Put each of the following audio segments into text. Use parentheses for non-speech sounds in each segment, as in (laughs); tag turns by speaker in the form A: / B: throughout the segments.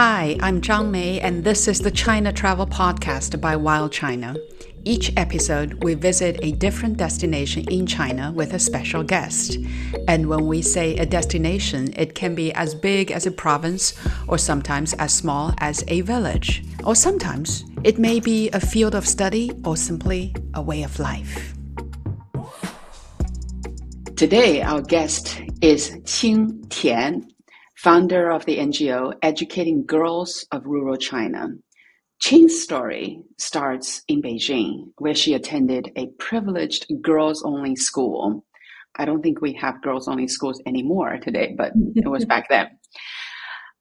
A: Hi, I'm Zhang Mei, and this is the China Travel Podcast by Wild China. Each episode, we visit a different destination in China with a special guest. And when we say a destination, it can be as big as a province, or sometimes as small as a village. Or sometimes it may be a field of study or simply a way of life. Today, our guest is Ching Tien, founder of the NGO Educating Girls of Rural China. Ching's story starts in Beijing, where she attended a privileged girls only school. I don't think we have girls only schools anymore today, but it was (laughs) back then.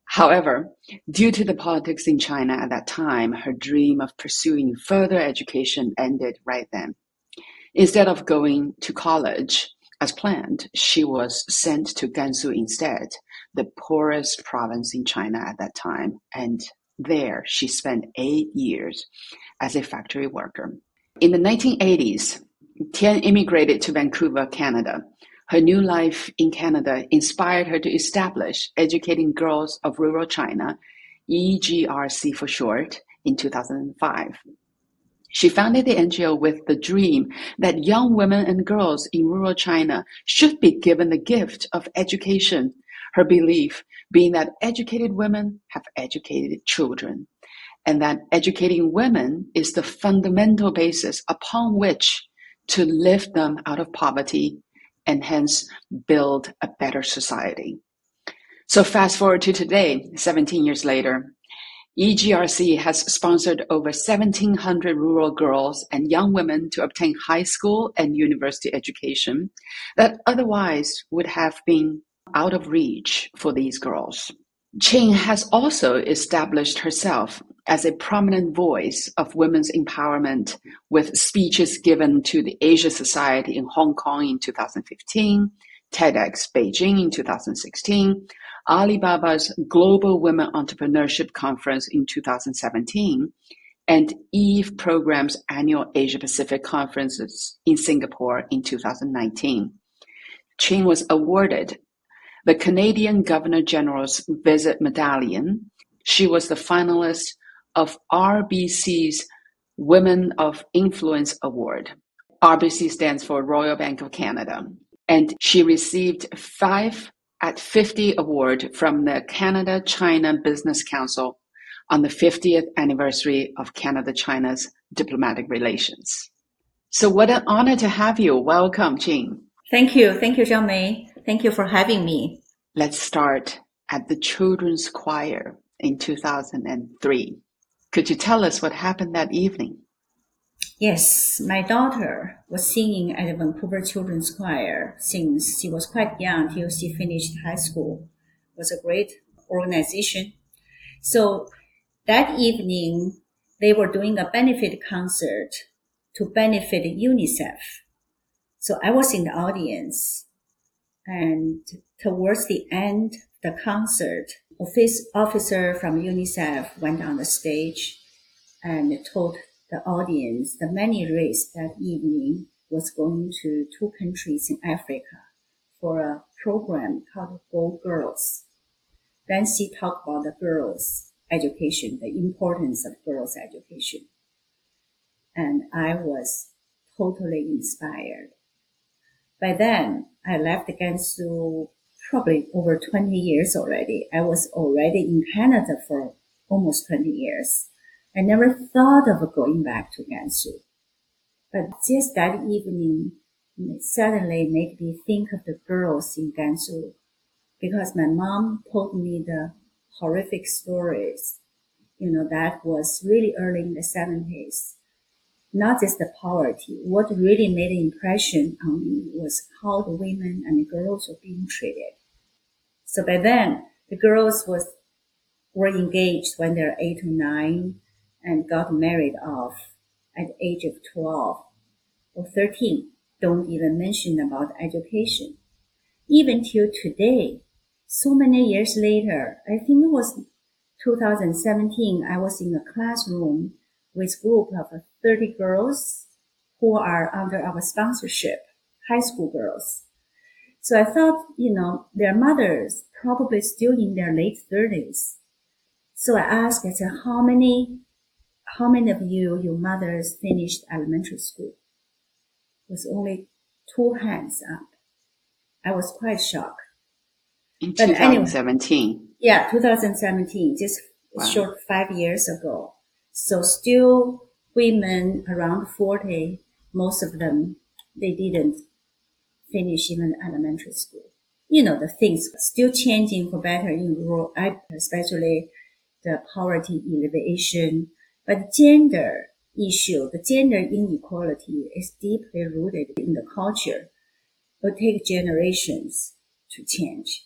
A: However, due to the politics in China at that time, her dream of pursuing further education ended right then. Instead of going to college as planned, she was sent to Gansu instead, the poorest province in China at that time, and there she spent eight years as a factory worker. In the 1980s, Tien immigrated to Vancouver, Canada. Her new life in Canada inspired her to establish Educating Girls of Rural China, EGRC for short, in 2005. She founded the NGO with the dream that young women and girls in rural China should be given the gift of education her belief being that educated women have educated children, and that educating women is the fundamental basis upon which to lift them out of poverty and hence build a better society. So fast forward to today, 17 years later, EGRC has sponsored over 1,700 rural girls and young women to obtain high school and university education that otherwise would have been out of reach for these girls. Ching has also established herself as a prominent voice of women's empowerment with speeches given to the Asia Society in Hong Kong in 2015, TEDx Beijing in 2016, Alibaba's Global Women Entrepreneurship Conference in 2017, and EVE Program's annual Asia Pacific Conferences in Singapore in 2019. Ching was awarded the Canadian Governor-General's Visit Medallion. She was the finalist of RBC's Women of Influence Award. RBC stands for Royal Bank of Canada. And she received five at 50 award from the Canada China Business Council on the 50th anniversary of Canada China's diplomatic relations. So what an honor to have you. Welcome, Ching.
B: Thank you. Thank you, Zhang Mei. Thank you for having me.
A: Let's start at the Children's Choir in 2003. Could you tell us what happened that evening?
B: Yes, my daughter was singing at the Vancouver Children's Choir since she was quite young till she finished high school. It was a great organization. So that evening, they were doing a benefit concert to benefit UNICEF. So I was in the audience and towards the end of the concert, office officer from UNICEF went on the stage and told the audience the money raised that evening was going to two countries in Africa for a program called Go Girls. Then she talked about the girls' education, the importance of girls' education. And I was totally inspired. By then, I left Gansu probably over 20 years already. I was already in Canada for almost 20 years. I never thought of going back to Gansu. But just that evening, suddenly made me think of the girls in Gansu because my mom told me the horrific stories. You know, that was really early in the 70s not just the poverty. What really made an impression on me was how the women and the girls were being treated. So by then, the girls was were engaged when they're eight or nine and got married off at the age of 12 or 13. Don't even mention about education. Even till today, so many years later, I think it was 2017, I was in a classroom with group of 30 girls who are under our sponsorship, high school girls. So I thought, you know, their mothers probably still in their late 30s. So I asked, I said, how many, how many of you, your mothers finished elementary school? It was only two hands up. I was quite shocked.
A: In
B: But anyway.
A: 2017.
B: Yeah, 2017, just
A: Wow.
B: short five years ago. So still women around 40, most of them, they didn't finish even elementary school. You know, the things still changing for better in rural, especially the poverty alleviation, but gender issue, the gender inequality is deeply rooted in the culture. It will take generations to change.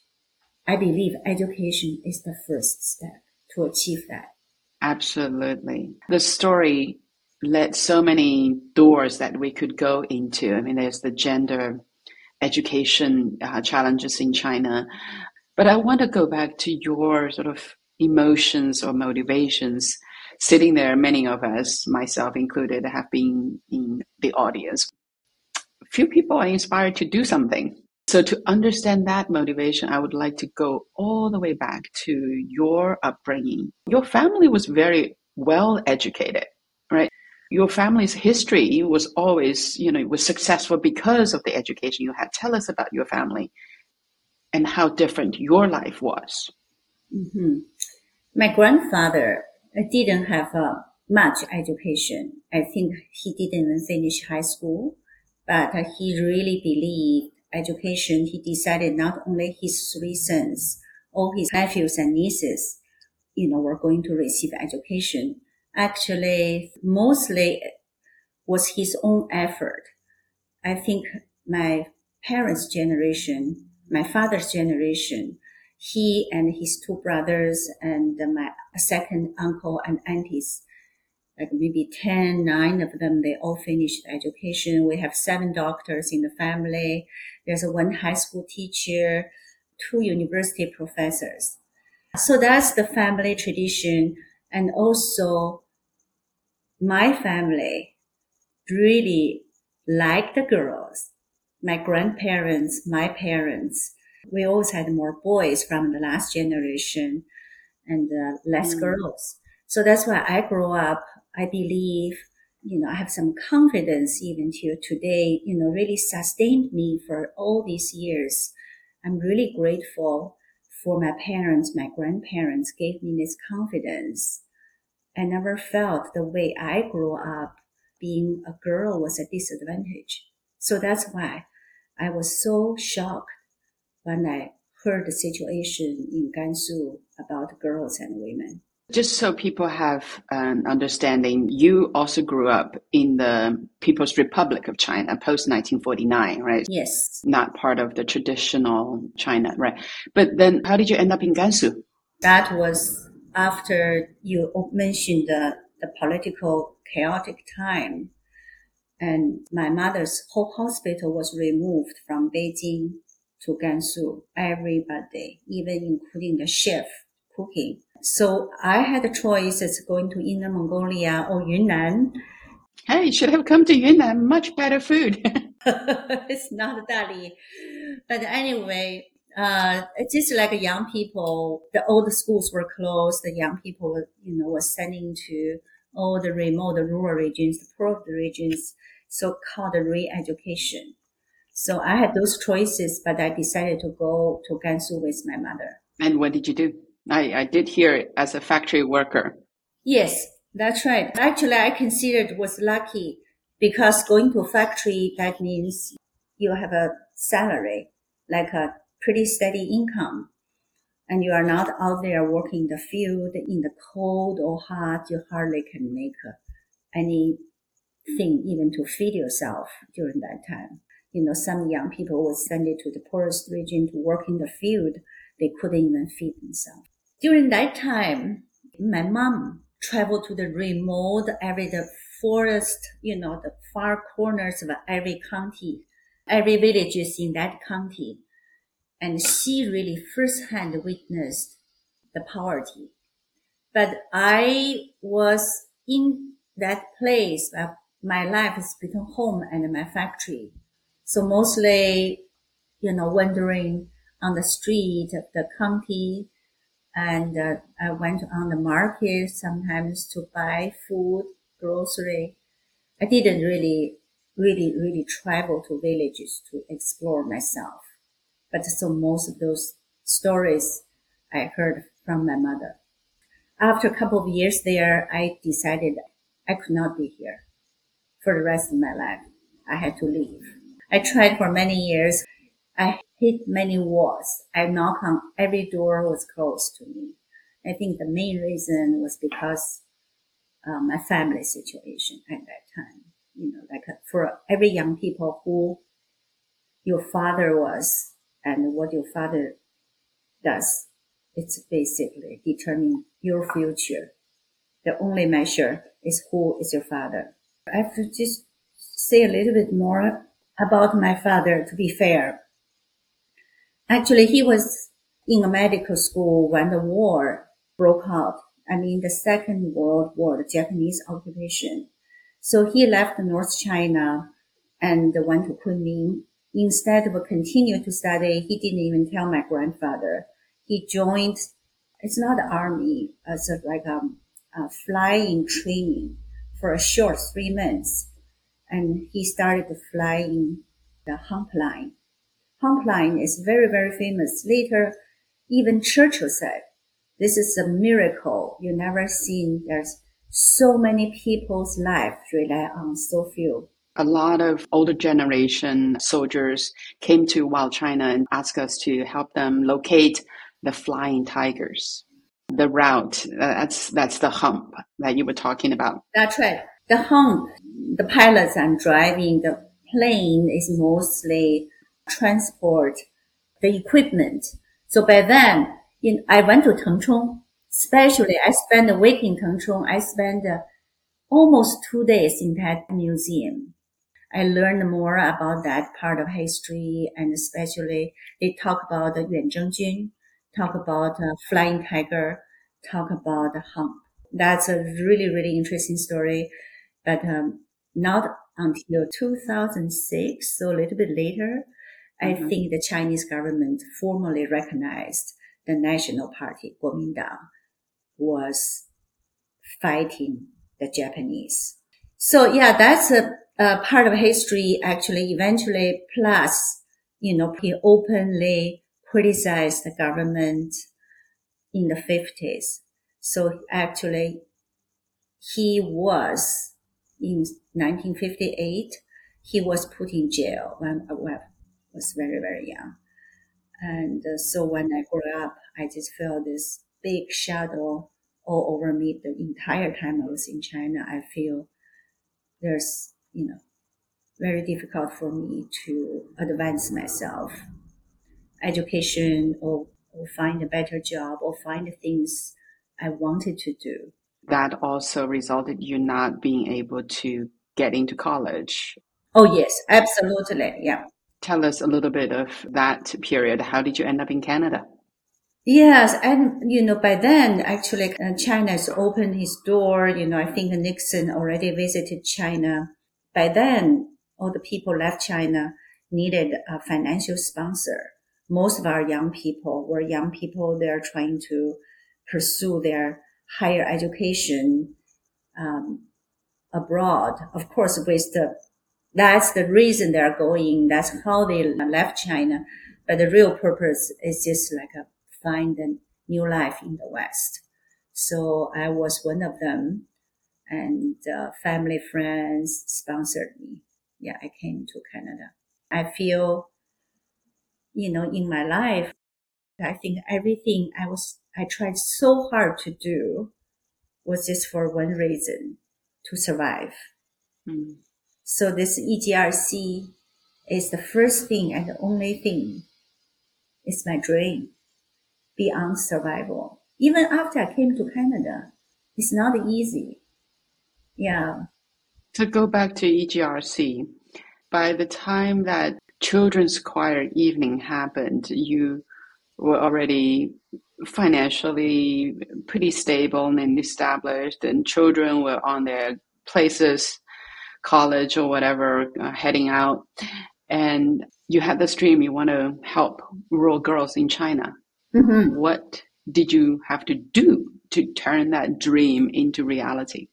B: I believe education is the first step to achieve that.
A: Absolutely. The story led so many doors that we could go into. I mean, there's the gender education uh, challenges in China. But I want to go back to your sort of emotions or motivations. Sitting there, many of us, myself included, have been in the audience. Few people are inspired to do something. So, to understand that motivation, I would like to go all the way back to your upbringing. Your family was very well educated? Your family's history was always, you know, was successful because of the education you had. Tell us about your family and how different your life was.
B: hmm My grandfather uh, didn't have uh, much education. I think he didn't even finish high school, but uh, he really believed education. He decided not only his three sons, all his nephews and nieces, you know, were going to receive education. Actually, mostly was his own effort. I think my parents' generation, my father's generation, he and his two brothers and my second uncle and aunties, like maybe 10, nine of them, they all finished education. We have seven doctors in the family. There's one high school teacher, two university professors. So that's the family tradition. And also my family really like the girls. My grandparents, my parents, we always had more boys from the last generation and uh, less
A: Mm.
B: girls. So that's why I grew up. I believe, you know, I have some confidence even till today, you know, really sustained me for all these years. I'm really grateful for my parents, my grandparents gave me this confidence. I never felt the way I grew up being a girl was a disadvantage. So that's why I was so shocked when I heard the situation in Gansu about girls and women.
A: Just so people have an understanding, you also grew up in the People's Republic of China post 1949, right?
B: Yes,
A: Not part of the traditional China, right? But then how did you end up in Gansu?
B: that was after you mentioned the, the political chaotic time. And my mother's whole hospital was removed from Beijing to Gansu. Everybody, even including the chef cooking. So I had a choice as going to Inner Mongolia or Yunnan.
A: Hey, you should have come to Yunnan. Much better food. (laughs) (laughs)
B: it's not Dali. But anyway, uh, it's just like young people, the old schools were closed. The young people, you know, were sending to all the remote, the rural regions, the poor regions, so called re-education. So I had those choices, but I decided to go to Gansu with my mother.
A: and what did you do? I, I did hear it as a factory worker.
B: Yes, that's right. Actually, I considered was lucky because going to a factory, that means you have a salary, like a pretty steady income. And you are not out there working the field in the cold or hot. You hardly can make uh, anything even to feed yourself during that time. You know, some young people would send it to the poorest region to work in the field. They couldn't even feed themselves. During that time, my mom traveled to the remote every the forest, you know, the far corners of every county, every villages in that county. And she really firsthand witnessed the poverty. But I was in that place, uh, my life is between home and my factory. So mostly, you know, wandering on the street of the county, And uh, I went on the market sometimes to buy food, grocery. I didn't really, really, really travel to villages to explore myself. But so most of those stories I heard from my mother. After a couple of years there, I decided I could not be here for the rest of my life. I had to leave. I tried for many years. I hit many walls. I knocked on every door was closed to me. I think the main reason was because uh, my family situation at that time. You know, like for every young people who your father was and what your father does, it's basically determining your future. The only measure is who is your father. I have to just say a little bit more about my father to be fair. Actually, he was in a medical school when the war broke out. I mean, the Second World War, the Japanese occupation. So he left North China and went to Kunming. Instead of continue to study, he didn't even tell my grandfather. He joined, it's not the army, uh, it's like a, a flying training for a short three months. And he started flying the hump line. Hump line is very, very famous. Later, even Churchill said, this is a miracle. You never seen there's so many people's lives rely on so few.
A: A lot of older generation soldiers came to Wild China and asked us to help them locate the flying tigers the route. Uh, that's that's the hump that you were talking about.
B: That's right. The hump. The pilots are driving the plane is mostly transport the equipment. So by then, in, I went to Tengchong. Especially, I spent a week in Tengchong. I spent uh, almost two days in that museum. I learned more about that part of history, and especially they talk about the Yuan Zhengjun, talk about uh, flying tiger, talk about the hump. That's a really, really interesting story, but um, not until 2006, so a little bit later, mm-hmm. I think the Chinese government formally recognized the national party, Kuomintang, was fighting the Japanese. So yeah, that's a, a part of history actually eventually plus, you know, he openly criticized the government in the 50s. So actually, he was in 1958, he was put in jail when was very, very young. And uh, so when I grew up, I just felt this big shadow all over me the entire time I was in China. I feel there's, you know, very difficult for me to advance myself education or, or find a better job or find the things I wanted to do.
A: That also resulted you not being able to get into college.
B: Oh yes, absolutely. Yeah.
A: Tell us a little bit of that period. How did you end up in Canada?
B: Yes, and you know, by then actually uh, China has opened its door. You know, I think Nixon already visited China. By then, all the people left China needed a financial sponsor most of our young people were young people. They're trying to pursue their higher education um, abroad. Of course, with the that's the reason they're going. That's how they left China. But the real purpose is just like a find a new life in the West. So I was one of them, and uh, family friends sponsored me. Yeah, I came to Canada. I feel you know, in my life, I think everything I was, I tried so hard to do was just for one reason, to survive. Mm. So this EGRC is the first thing and the only thing. It's my dream beyond survival. Even after I came to Canada, it's not easy. Yeah.
A: To go back to EGRC, by the time that children's choir evening happened, you were already financially pretty stable and established, and children were on their places, college or whatever, uh, heading out. And you had this dream you want to help rural girls in China. Mm-hmm. What did you have to do to turn that dream into reality?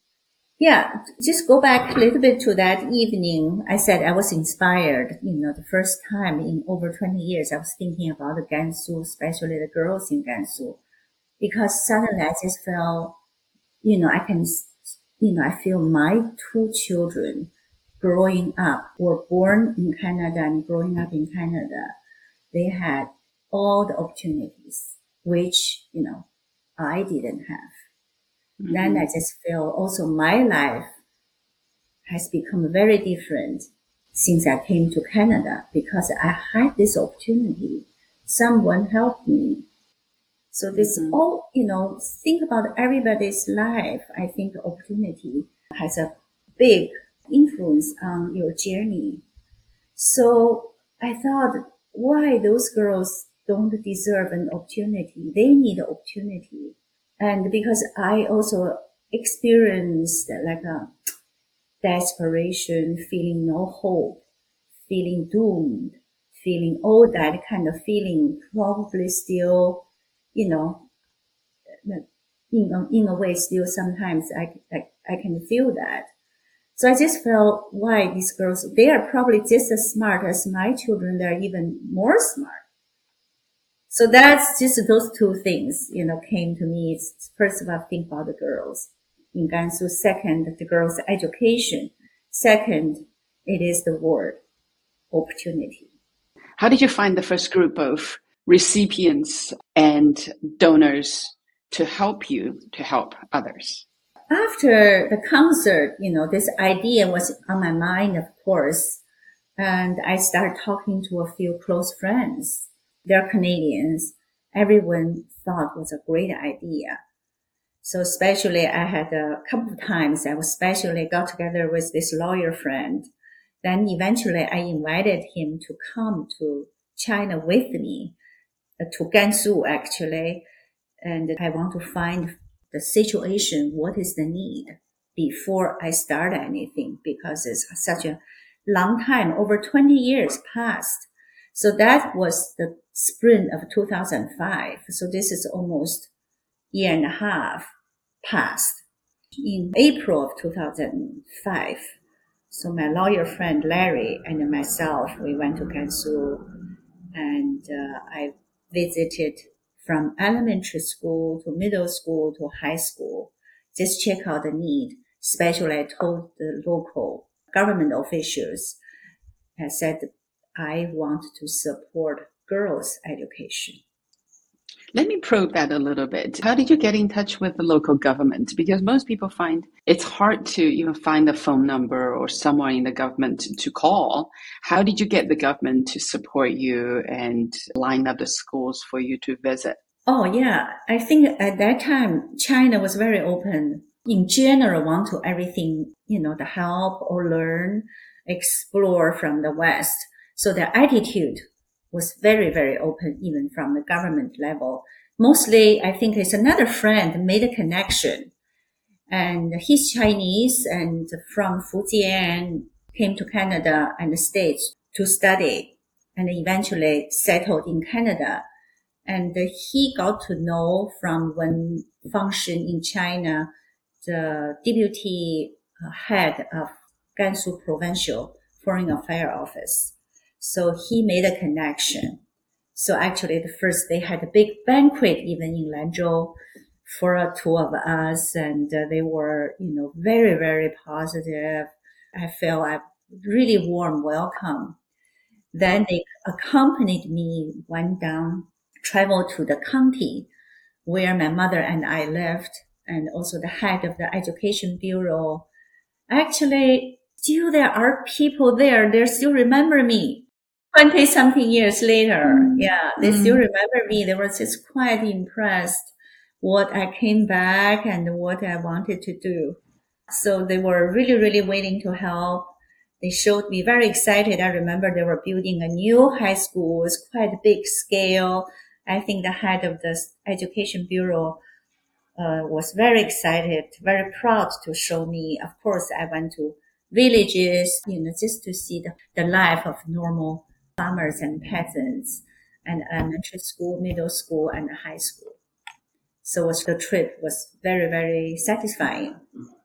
B: Yeah, just go back a little bit to that evening. I said I was inspired. You know, the first time in over 20 years, I was thinking about the Gansu, especially the girls in Gansu, because suddenly I just felt, you know, I can, you know, I feel my two children growing up were born in Canada and growing up in Canada. They had all the opportunities, which, you know, I didn't have. Mm-hmm. Then I just feel also my life has become very different since I came to Canada because I had this opportunity. Someone helped me. So this mm-hmm. all, you know, think about everybody's life. I think opportunity has a big influence on your journey. So I thought, why those girls don't deserve an opportunity? They need an opportunity. And because I also experienced like a desperation, feeling no hope, feeling doomed, feeling all that kind of feeling, probably still, you know, in a, in a way, still sometimes I, I, I can feel that. So I just felt why these girls, they are probably just as smart as my children. They're even more smart. So that's just those two things, you know, came to me. It's first of all, think about the girls in Gansu. Second, the girls' education. Second, it is the word opportunity.
A: How did you find the first group of recipients and donors to help you to help others?
B: After the concert, you know, this idea was on my mind, of course, and I started talking to a few close friends they're Canadians. Everyone thought was a great idea. So especially I had a couple of times I was especially got together with this lawyer friend. Then eventually I invited him to come to China with me, to Gansu actually. And I want to find the situation. What is the need before I start anything? Because it's such a long time, over 20 years passed. So that was the spring of 2005. So this is almost year and a half past. In April of 2005, so my lawyer friend Larry and myself, we went to Gansu and uh, I visited from elementary school to middle school to high school, just check out the need. Especially I told the local government officials, I said, I want to support girls' education.
A: Let me probe that a little bit. How did you get in touch with the local government? Because most people find it's hard to even find a phone number or someone in the government to call. How did you get the government to support you and line up the schools for you to visit?
B: Oh, yeah. I think at that time, China was very open. In general, want to everything, you know, the help or learn, explore from the West. So the attitude was very, very open, even from the government level. Mostly, I think it's another friend made a connection and he's Chinese and from Fujian came to Canada and the States to study and eventually settled in Canada. And he got to know from one function in China, the deputy uh, head of Gansu Provincial Foreign Affairs Office. So he made a connection. So actually the first they had a big banquet even in Lanzhou for a two of us and uh, they were, you know, very, very positive. I felt a really warm welcome. Then they accompanied me, went down, traveled to the county where my mother and I lived and also the head of the education bureau. Actually, still there are people there. They still remember me. 20 something years later, mm. yeah, they mm. still remember me. They were just quite impressed what I came back and what I wanted to do. So they were really, really willing to help. They showed me very excited. I remember they were building a new high school. It was quite a big scale. I think the head of the education bureau uh, was very excited, very proud to show me. Of course, I went to villages, you know, just to see the, the life of normal farmers and peasants and elementary school, middle school, and high school. So was the trip was very, very satisfying.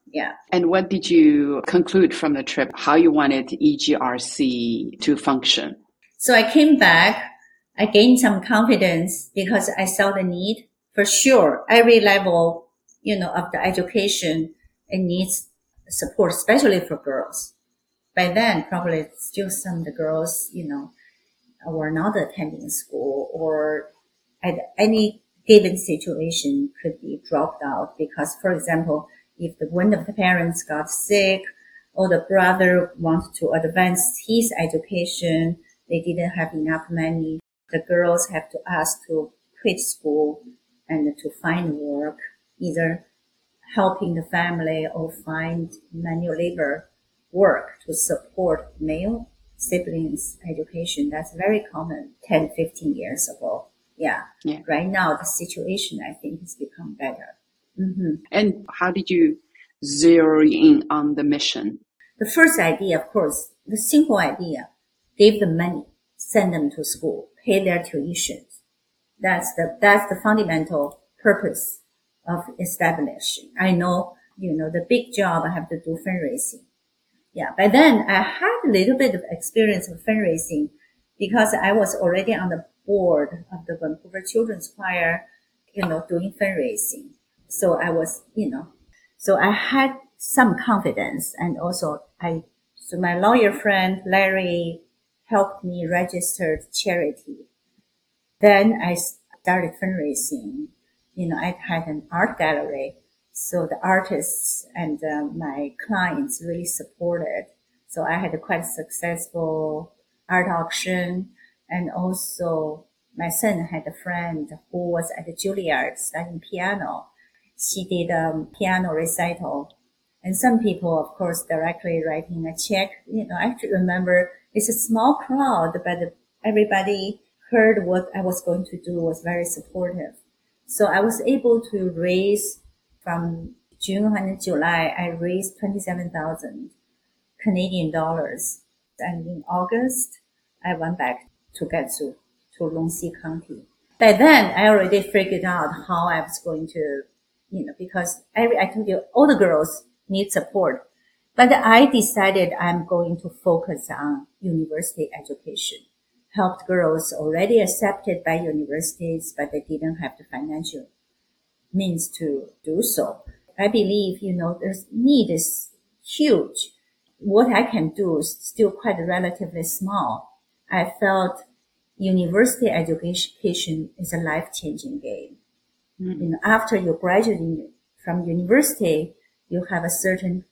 B: Yeah.
A: And what did you conclude from the trip? How you wanted EGRC to function?
B: So I came back. I gained some confidence because I saw the need for sure. Every level, you know, of the education, it needs support, especially for girls. By then, probably still some of the girls, you know, were not attending school or at any given situation could be dropped out because, for example, if the one of the parents got sick or the brother wanted to advance his education, they didn't have enough money. The girls have to ask to quit school and to find work, either helping the family or find manual labor work to support male siblings education. That's very common 10, 15 years ago. Yeah. yeah. Right now, the situation, I think, has become better.
A: Mm-hmm. And how did you zero in on the mission?
B: The first idea, of course, the simple idea, give them money, send them to school, pay their tuitions. That's the, that's the fundamental purpose of establishing. I know, you know, the big job I have to do fundraising. Yeah. By then I had a little bit of experience of fundraising because I was already on the board of the Vancouver Children's Choir, you know, doing fundraising. So I was, you know, so I had some confidence and also I, so my lawyer friend, Larry, helped me register charity. Then I started fundraising. You know, I had an art gallery. So the artists and uh, my clients really supported. So I had a quite successful art auction and also my son had a friend who was at Juilliard studying piano she did a um, piano recital. And some people, of course, directly writing a check. You know, I actually remember it's a small crowd, but everybody heard what I was going to do was very supportive. So I was able to raise from June and July, I raised 27,000 Canadian dollars. And in August, I went back to Gansu, to Longxi County. By then, I already figured out how I was going to you know, because every, I told you all the girls need support. But I decided I'm going to focus on university education. Helped girls already accepted by universities, but they didn't have the financial means to do so. I believe, you know, there's need is huge. What I can do is still quite relatively small. I felt university education is a life changing game. Mm-hmm. You know, after you graduate from university, you have a certain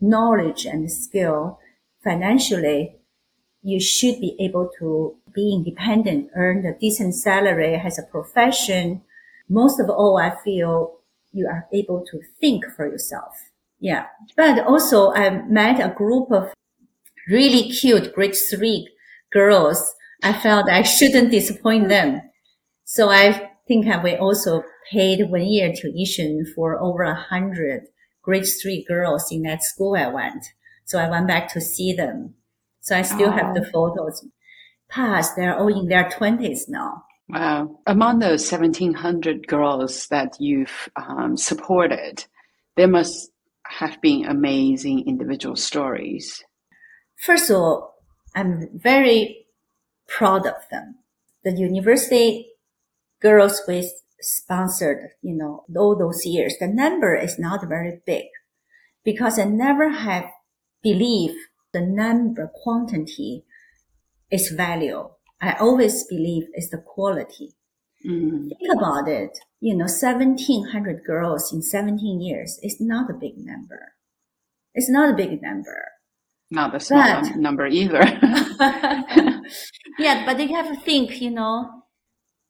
B: knowledge and skill. Financially, you should be able to be independent, earn a decent salary, has a profession. Most of all, I feel you are able to think for yourself. Yeah. But also I met a group of really cute grade three girls. I felt I shouldn't disappoint them. So I think we also paid one year tuition for over a hundred grade three girls in that school I went. So I went back to see them. So I still oh. have ah. the oh. photos. Past, they're all in their twenties now.
A: Wow. Among those 1700 girls that you've um, supported, there must have been amazing individual stories.
B: First of all, I'm very proud of them. The university girls with sponsored, you know, all those years, the number is not very big because I never have believed the number quantity is value. I always believe it's the quality. Mm. Think about it. You know, 1700 girls in 17 years is not a big number. It's not a big number.
A: Not a small but, number either. (laughs) (laughs)
B: yeah, but you have to think, you know,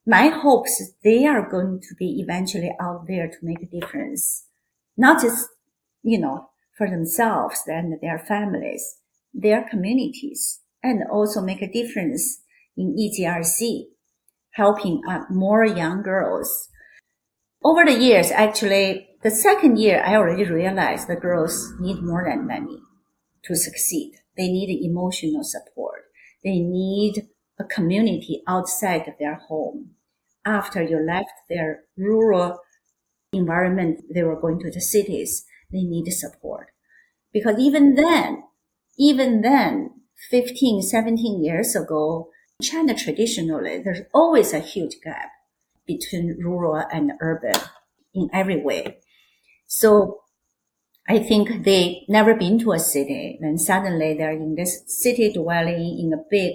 B: my hopes they are going to be eventually out there to make a difference, not just, you know, for themselves and their families, their communities, and also make a difference in EGRC, helping uh, more young girls. Over the years, actually, the second year, I already realized the girls need more than money to succeed. They need emotional support. They need a community outside of their home after you left their rural environment, they were going to the cities, they need support. Because even then, even then, 15, 17 years ago, China traditionally, there's always a huge gap between rural and urban in every way. So I think they never been to a city. Then suddenly they're in this city dwelling in a big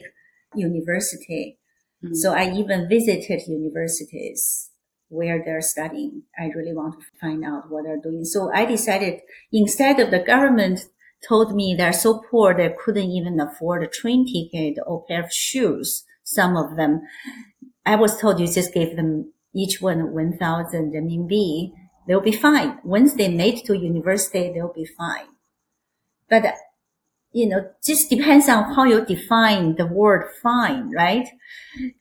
B: university. Mm-hmm. So I even visited universities where they're studying. I really want to find out what they're doing. So I decided instead of the government told me they're so poor they couldn't even afford a train ticket or pair of shoes. Some of them, I was told you just gave them each one 1,000 RMB. They'll be fine. Once they made to university, they'll be fine. But, you know, just depends on how you define the word fine, right?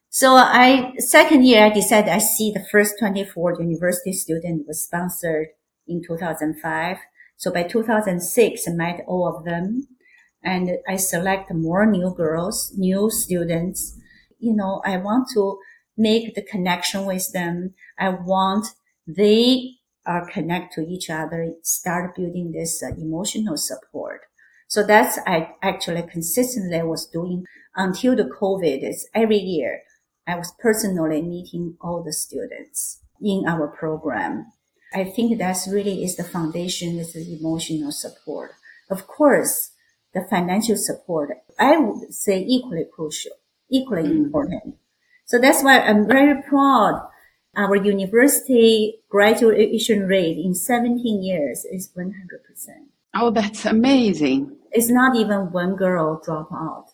B: So I, second year, I decided I see the first 24 university student was sponsored in 2005. So by 2006, I met all of them and I select more new girls, new students. You know, I want to make the connection with them. I want they are connect to each other, start building this uh, emotional support. So that's I actually consistently was doing until the COVID is every year. I was personally meeting all the students in our program. I think that's really is the foundation is the emotional support. Of course, the financial support, I would say equally crucial, equally mm. important. So that's why I'm very proud. Our university graduation rate in 17 years is 100%.
A: Oh, that's amazing.
B: It's not even one girl drop out.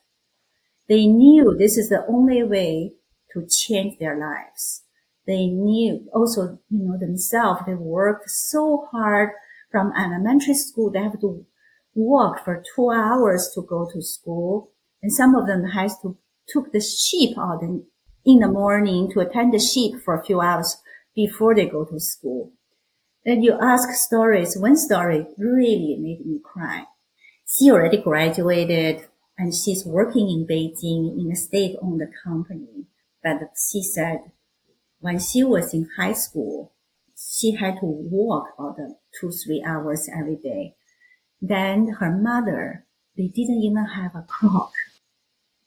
B: They knew this is the only way to change their lives. They knew also, you know, themselves, they work so hard from elementary school. They have to walk for two hours to go to school. And some of them has to took the sheep out in, in the morning to attend the sheep for a few hours before they go to school. Then you ask stories. One story really made me cry. She already graduated and she's working in Beijing in a state-owned company. But she said when she was in high school, she had to walk about two, three hours every day. Then her mother, they didn't even have a clock.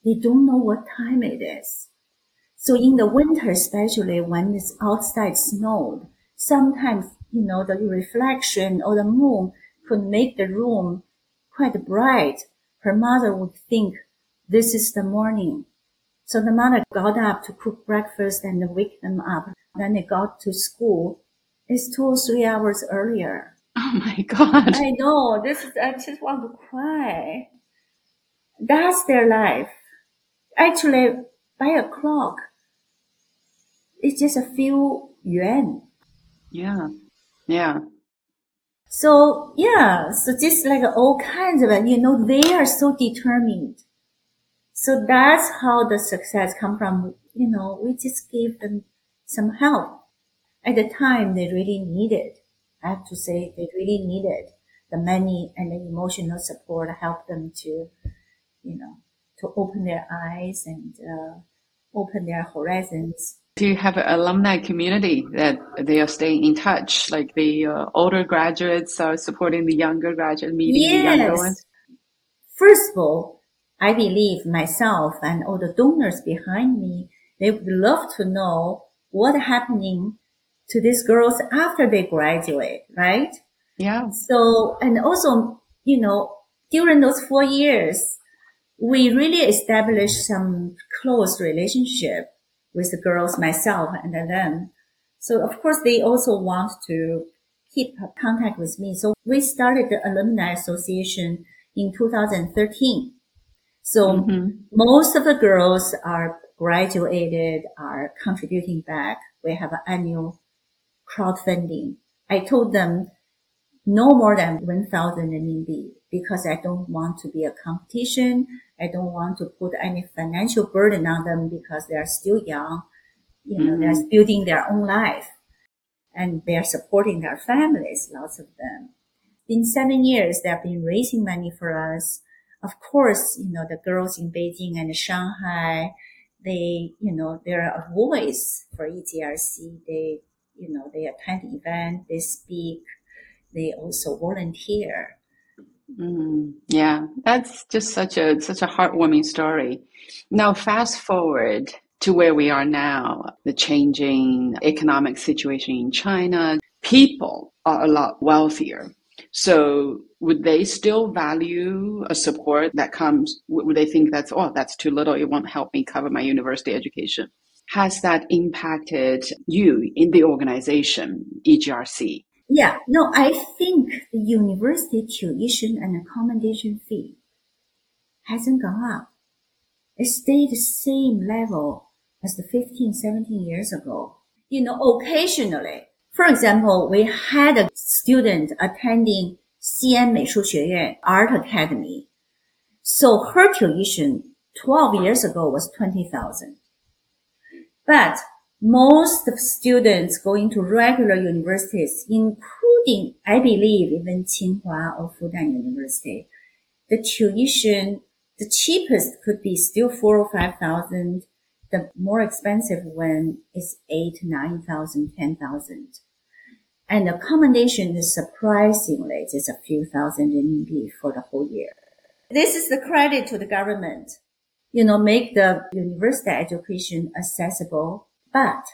B: They don't know what time it is. So in the winter, especially when it's outside snowed, sometimes, you know, the reflection or the moon could make the room quite bright. Her mother would think this is the morning. So the mother got up to cook breakfast and wake them up. Then they got to school. It's two or three hours earlier. (laughs)
A: Oh my God.
B: I know. This is, I just want to cry. That's their life. Actually, by a clock, it's just a few yuan.
A: Yeah. Yeah.
B: So yeah, so just like all kinds of, you know, they are so determined. So that's how the success come from. You know, we just gave them some help. At the time, they really needed. I have to say, they really needed the money and the emotional support to help them to, you know, to open their eyes and uh, open their horizons.
A: Do you have an alumni community that they are staying in touch? Like the uh, older graduates are supporting the younger graduates, meeting yes. the younger ones?
B: First of all, I believe myself and all the donors behind me, they would love to know what happening to these girls after they graduate, right?
A: Yeah.
B: So, and also, you know, during those four years, we really established some close relationship with the girls, myself and them. So of course, they also want to keep contact with me. So we started the Alumni Association in 2013. So mm-hmm. most of the girls are graduated, are contributing back. We have an annual crowdfunding. I told them no more than 1,000 RMB because I don't want to be a competition. I don't want to put any financial burden on them because they are still young. You know, mm-hmm. they're building their own life and they're supporting their families, lots of them. In seven years, they've been raising money for us of course, you know, the girls in Beijing and Shanghai, they, you know, they're a voice for EGRC. They, You know, they attend event, they speak, they also volunteer.
A: Mm, yeah, that's just such a such a heartwarming story. Now, fast forward to where we are now, the changing economic situation in China. People are a lot wealthier. So would they still value a support that comes? Would they think that's, oh, that's too little. It won't help me cover my university education. Has that impacted you in the organization, EGRC?
B: Yeah, no, I think the university tuition and accommodation fee hasn't gone up. It stayed the same level as the 15, 17 years ago. You know, occasionally, for example, we had a student attending Xi'an 美术学院 Art Academy. So her tuition 12 years ago was 20,000. But most of students going to regular universities, including, I believe, even Tsinghua or Fudan University, the tuition, the cheapest could be still four or five thousand. The more expensive one is eight, nine thousand, ten thousand. And accommodation is surprisingly just a few thousand RMB for the whole year. This is the credit to the government. You know, make the university education accessible but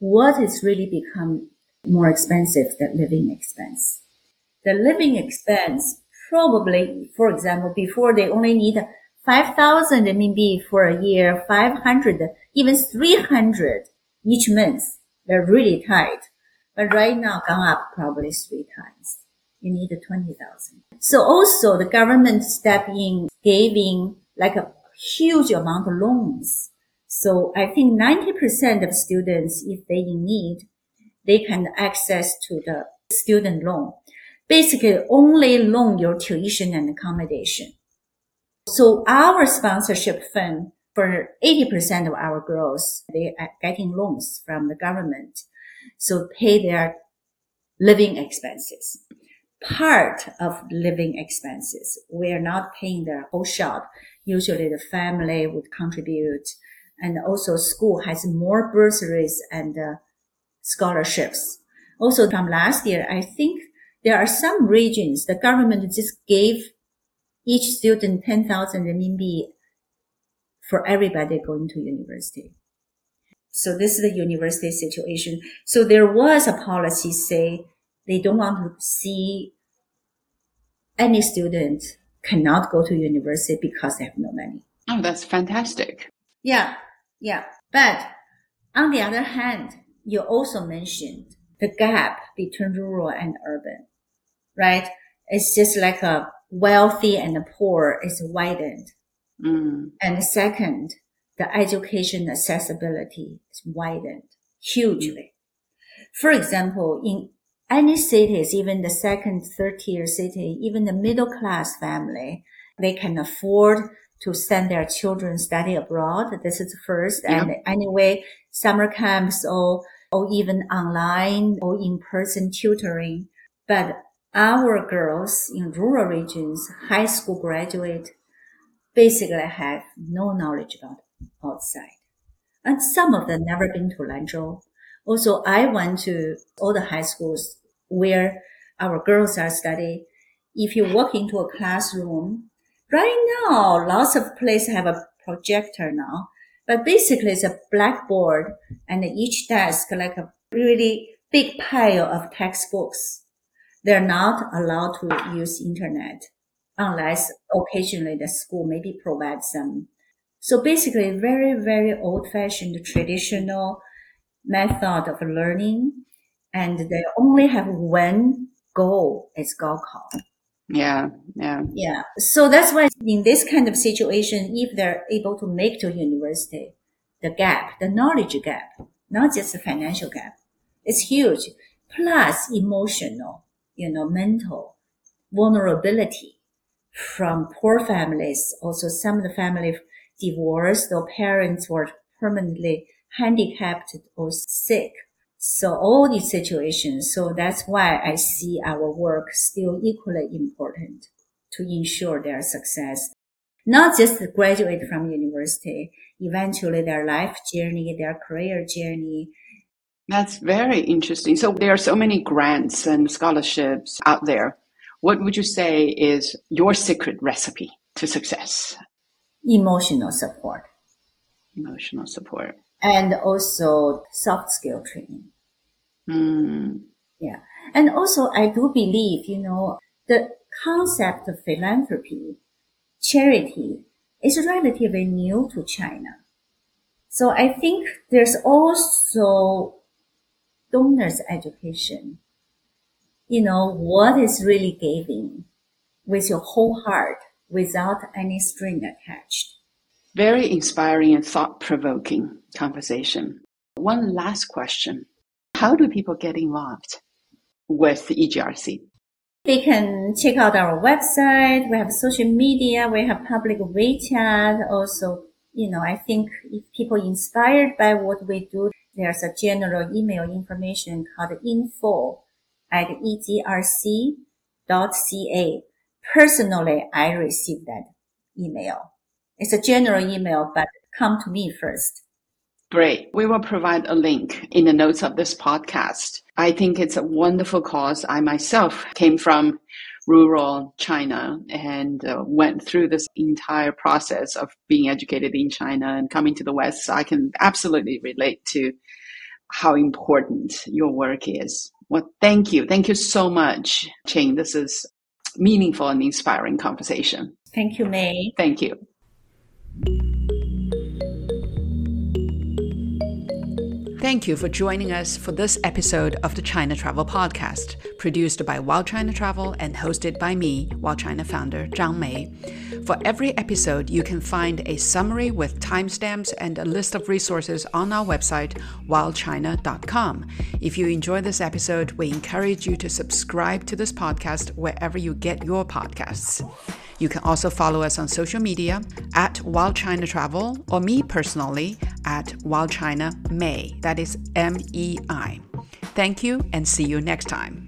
B: what has really become more expensive than living expense? The living expense probably, for example, before they only need 5,000 RMB for a year, 500, even 300 each month. They're really tight. But right now gone up probably three times. You need 20,000. So also the government step in giving like a huge amount of loans so I think 90% of students, if they in need, they can access to the student loan. Basically only loan your tuition and accommodation. So our sponsorship fund for 80% of our girls, they are getting loans from the government. So pay their living expenses. Part of living expenses, we are not paying their whole shop. Usually the family would contribute and also school has more bursaries and uh, scholarships. Also from last year, I think there are some regions the government just gave each student 10,000 RMB for everybody going to university. So this is the university situation. So there was a policy say they don't want to see any student cannot go to university because they have no money.
A: Oh, that's fantastic.
B: Yeah. Yeah. But on the other hand, you also mentioned the gap between rural and urban, right? It's just like a wealthy and the poor is widened. Mm. And second, the education accessibility is widened hugely. For example, in any cities, even the second, third tier city, even the middle class family, they can afford to send their children study abroad. This is first. Yeah. And anyway, summer camps or, or even online or in-person tutoring. But our girls in rural regions, high school graduate, basically have no knowledge about outside. And some of them never been to Lanzhou. Also, I went to all the high schools where our girls are studying. If you walk into a classroom, Right now, lots of places have a projector now, but basically it's a blackboard and each desk like a really big pile of textbooks. They're not allowed to use internet unless occasionally the school maybe provides some. So basically very, very old fashioned traditional method of learning. And they only have one goal. It's Gaokao.
A: Yeah, yeah.
B: Yeah. So that's why in this kind of situation, if they're able to make to university, the gap, the knowledge gap, not just the financial gap, it's huge. Plus emotional, you know, mental vulnerability from poor families. Also, some of the family divorced or parents were permanently handicapped or sick. So all these situations. So that's why I see our work still equally important to ensure their success. Not just graduate from university, eventually their life journey, their career journey,
A: That's very interesting. So there are so many grants and scholarships out there. What would you say is your secret recipe to success?
B: Emotional support.
A: Emotional support.
B: And also soft skill training.
A: Mm.
B: Yeah. And also I do believe, you know, the concept of philanthropy, charity is relatively new to China. So I think there's also donors education. You know, what is really giving with your whole heart without any string attached.
A: Very inspiring and thought provoking conversation. One last question. How do people get involved with the EGRC?
B: They can check out our website. We have social media. We have public WeChat. Also, you know, I think if people inspired by what we do, there's a general email information called info at egrc.ca. Personally, I received that email. It's a general email, but come to me first.
A: Great. We will provide a link in the notes of this podcast. I think it's a wonderful cause. I myself came from rural China and uh, went through this entire process of being educated in China and coming to the West. So I can absolutely relate to how important your work is. Well, thank you. Thank you so much, Ching. This is meaningful and inspiring conversation.
B: Thank you, Mei.
A: Thank you. Thank you for joining us for this episode of the China Travel Podcast, produced by Wild China Travel and hosted by me, Wild China founder Zhang Mei. For every episode, you can find a summary with timestamps and a list of resources on our website, wildchina.com. If you enjoy this episode, we encourage you to subscribe to this podcast wherever you get your podcasts. You can also follow us on social media at Wild China Travel or me personally at Wild China Mei. That is M E I. Thank you and see you next time.